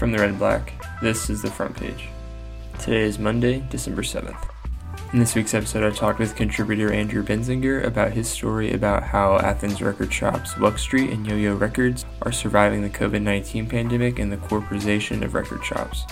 From the Red Black, this is the front page. Today is Monday, December 7th. In this week's episode, I talked with contributor Andrew Benzinger about his story about how Athens record shops Wuxtry and Yo Yo Records are surviving the COVID 19 pandemic and the corporatization of record shops.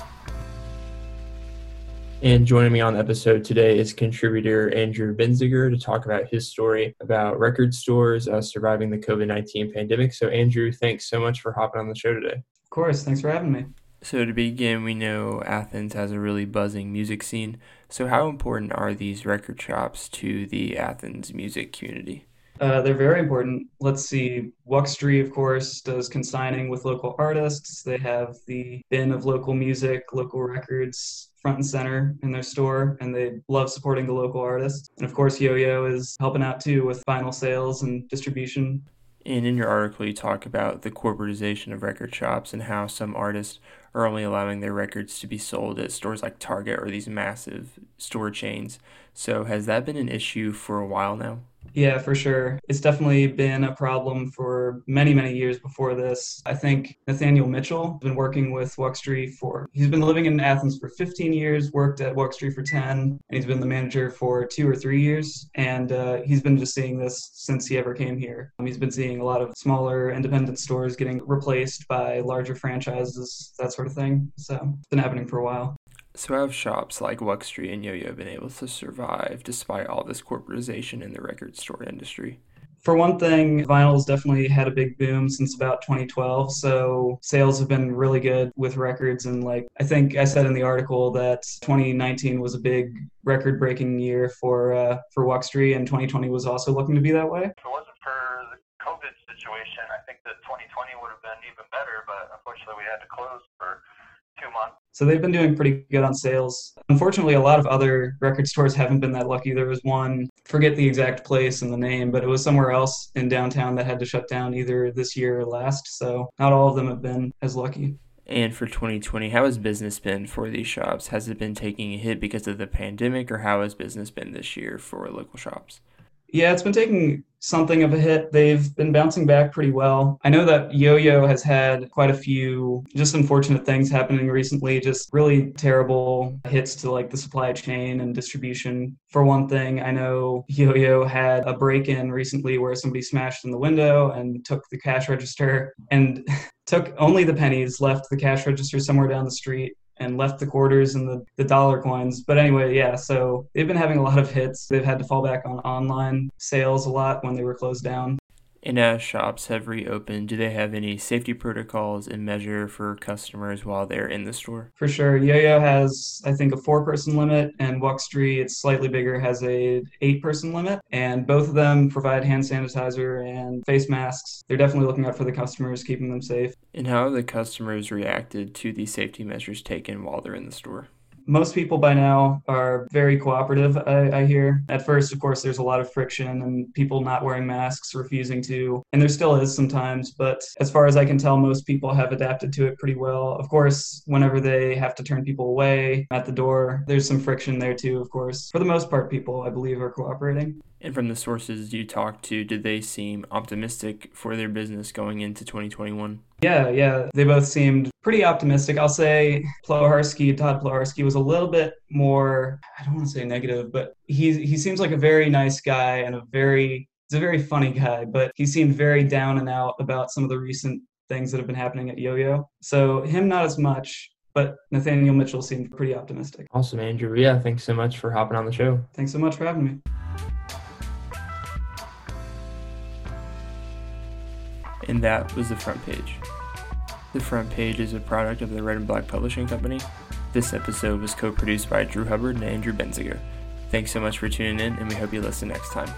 And joining me on the episode today is contributor Andrew Benzinger to talk about his story about record stores uh, surviving the COVID 19 pandemic. So, Andrew, thanks so much for hopping on the show today. Of course. Thanks for having me. So, to begin, we know Athens has a really buzzing music scene. So, how important are these record shops to the Athens music community? Uh, they're very important. Let's see. Wuxtry, of course, does consigning with local artists. They have the bin of local music, local records front and center in their store, and they love supporting the local artists. And of course, Yo Yo is helping out too with vinyl sales and distribution. And in your article, you talk about the corporatization of record shops and how some artists are only allowing their records to be sold at stores like Target or these massive store chains. So, has that been an issue for a while now? Yeah, for sure. It's definitely been a problem for many, many years before this. I think Nathaniel Mitchell has been working with Wuxtry for, he's been living in Athens for 15 years, worked at Wuxtry for 10, and he's been the manager for two or three years. And uh, he's been just seeing this since he ever came here. Um, he's been seeing a lot of smaller independent stores getting replaced by larger franchises, that sort of thing. So it's been happening for a while. So have shops like Wuxtry and Yo-Yo been able to survive despite all this corporatization in the record store industry? For one thing, vinyl's definitely had a big boom since about 2012. So sales have been really good with records. And like I think I said in the article that 2019 was a big record-breaking year for uh, for Wuxtry, and 2020 was also looking to be that way. If it wasn't for the COVID situation, I think that 2020 would have been even better. But unfortunately, we had to close for two months. So they've been doing pretty good on sales. Unfortunately, a lot of other record stores haven't been that lucky. There was one, forget the exact place and the name, but it was somewhere else in downtown that had to shut down either this year or last. So not all of them have been as lucky. And for 2020, how has business been for these shops? Has it been taking a hit because of the pandemic, or how has business been this year for local shops? Yeah, it's been taking something of a hit. They've been bouncing back pretty well. I know that Yo Yo has had quite a few just unfortunate things happening recently, just really terrible hits to like the supply chain and distribution. For one thing, I know Yo Yo had a break in recently where somebody smashed in the window and took the cash register and took only the pennies, left the cash register somewhere down the street and left the quarters and the, the dollar coins. But anyway, yeah, so they've been having a lot of hits. They've had to fall back on online sales a lot when they were closed down. And as shops have reopened, do they have any safety protocols and measure for customers while they're in the store? For sure. Yo-Yo has, I think, a four-person limit, and Wuxtry, it's slightly bigger, has a eight-person limit. And both of them provide hand sanitizer and face masks. They're definitely looking out for the customers, keeping them safe. And how have the customers reacted to the safety measures taken while they're in the store? Most people by now are very cooperative, I, I, hear. At first, of course, there's a lot of friction and people not wearing masks, refusing to, and there still is sometimes, but as far as I can tell, most people have adapted to it pretty well. Of course, whenever they have to turn people away at the door, there's some friction there too, of course. For the most part, people, I believe, are cooperating. And from the sources you talked to, did they seem optimistic for their business going into 2021? Yeah, yeah. They both seemed pretty optimistic. I'll say Ploharski, Todd Ploharski was a little bit more, I don't want to say negative, but he, he seems like a very nice guy and a very, he's a very funny guy, but he seemed very down and out about some of the recent things that have been happening at Yo-Yo. So him, not as much, but Nathaniel Mitchell seemed pretty optimistic. Awesome, Andrew. Yeah, thanks so much for hopping on the show. Thanks so much for having me. And that was the front page. The front page is a product of the Red and Black Publishing Company. This episode was co produced by Drew Hubbard and Andrew Benzinger. Thanks so much for tuning in, and we hope you listen next time.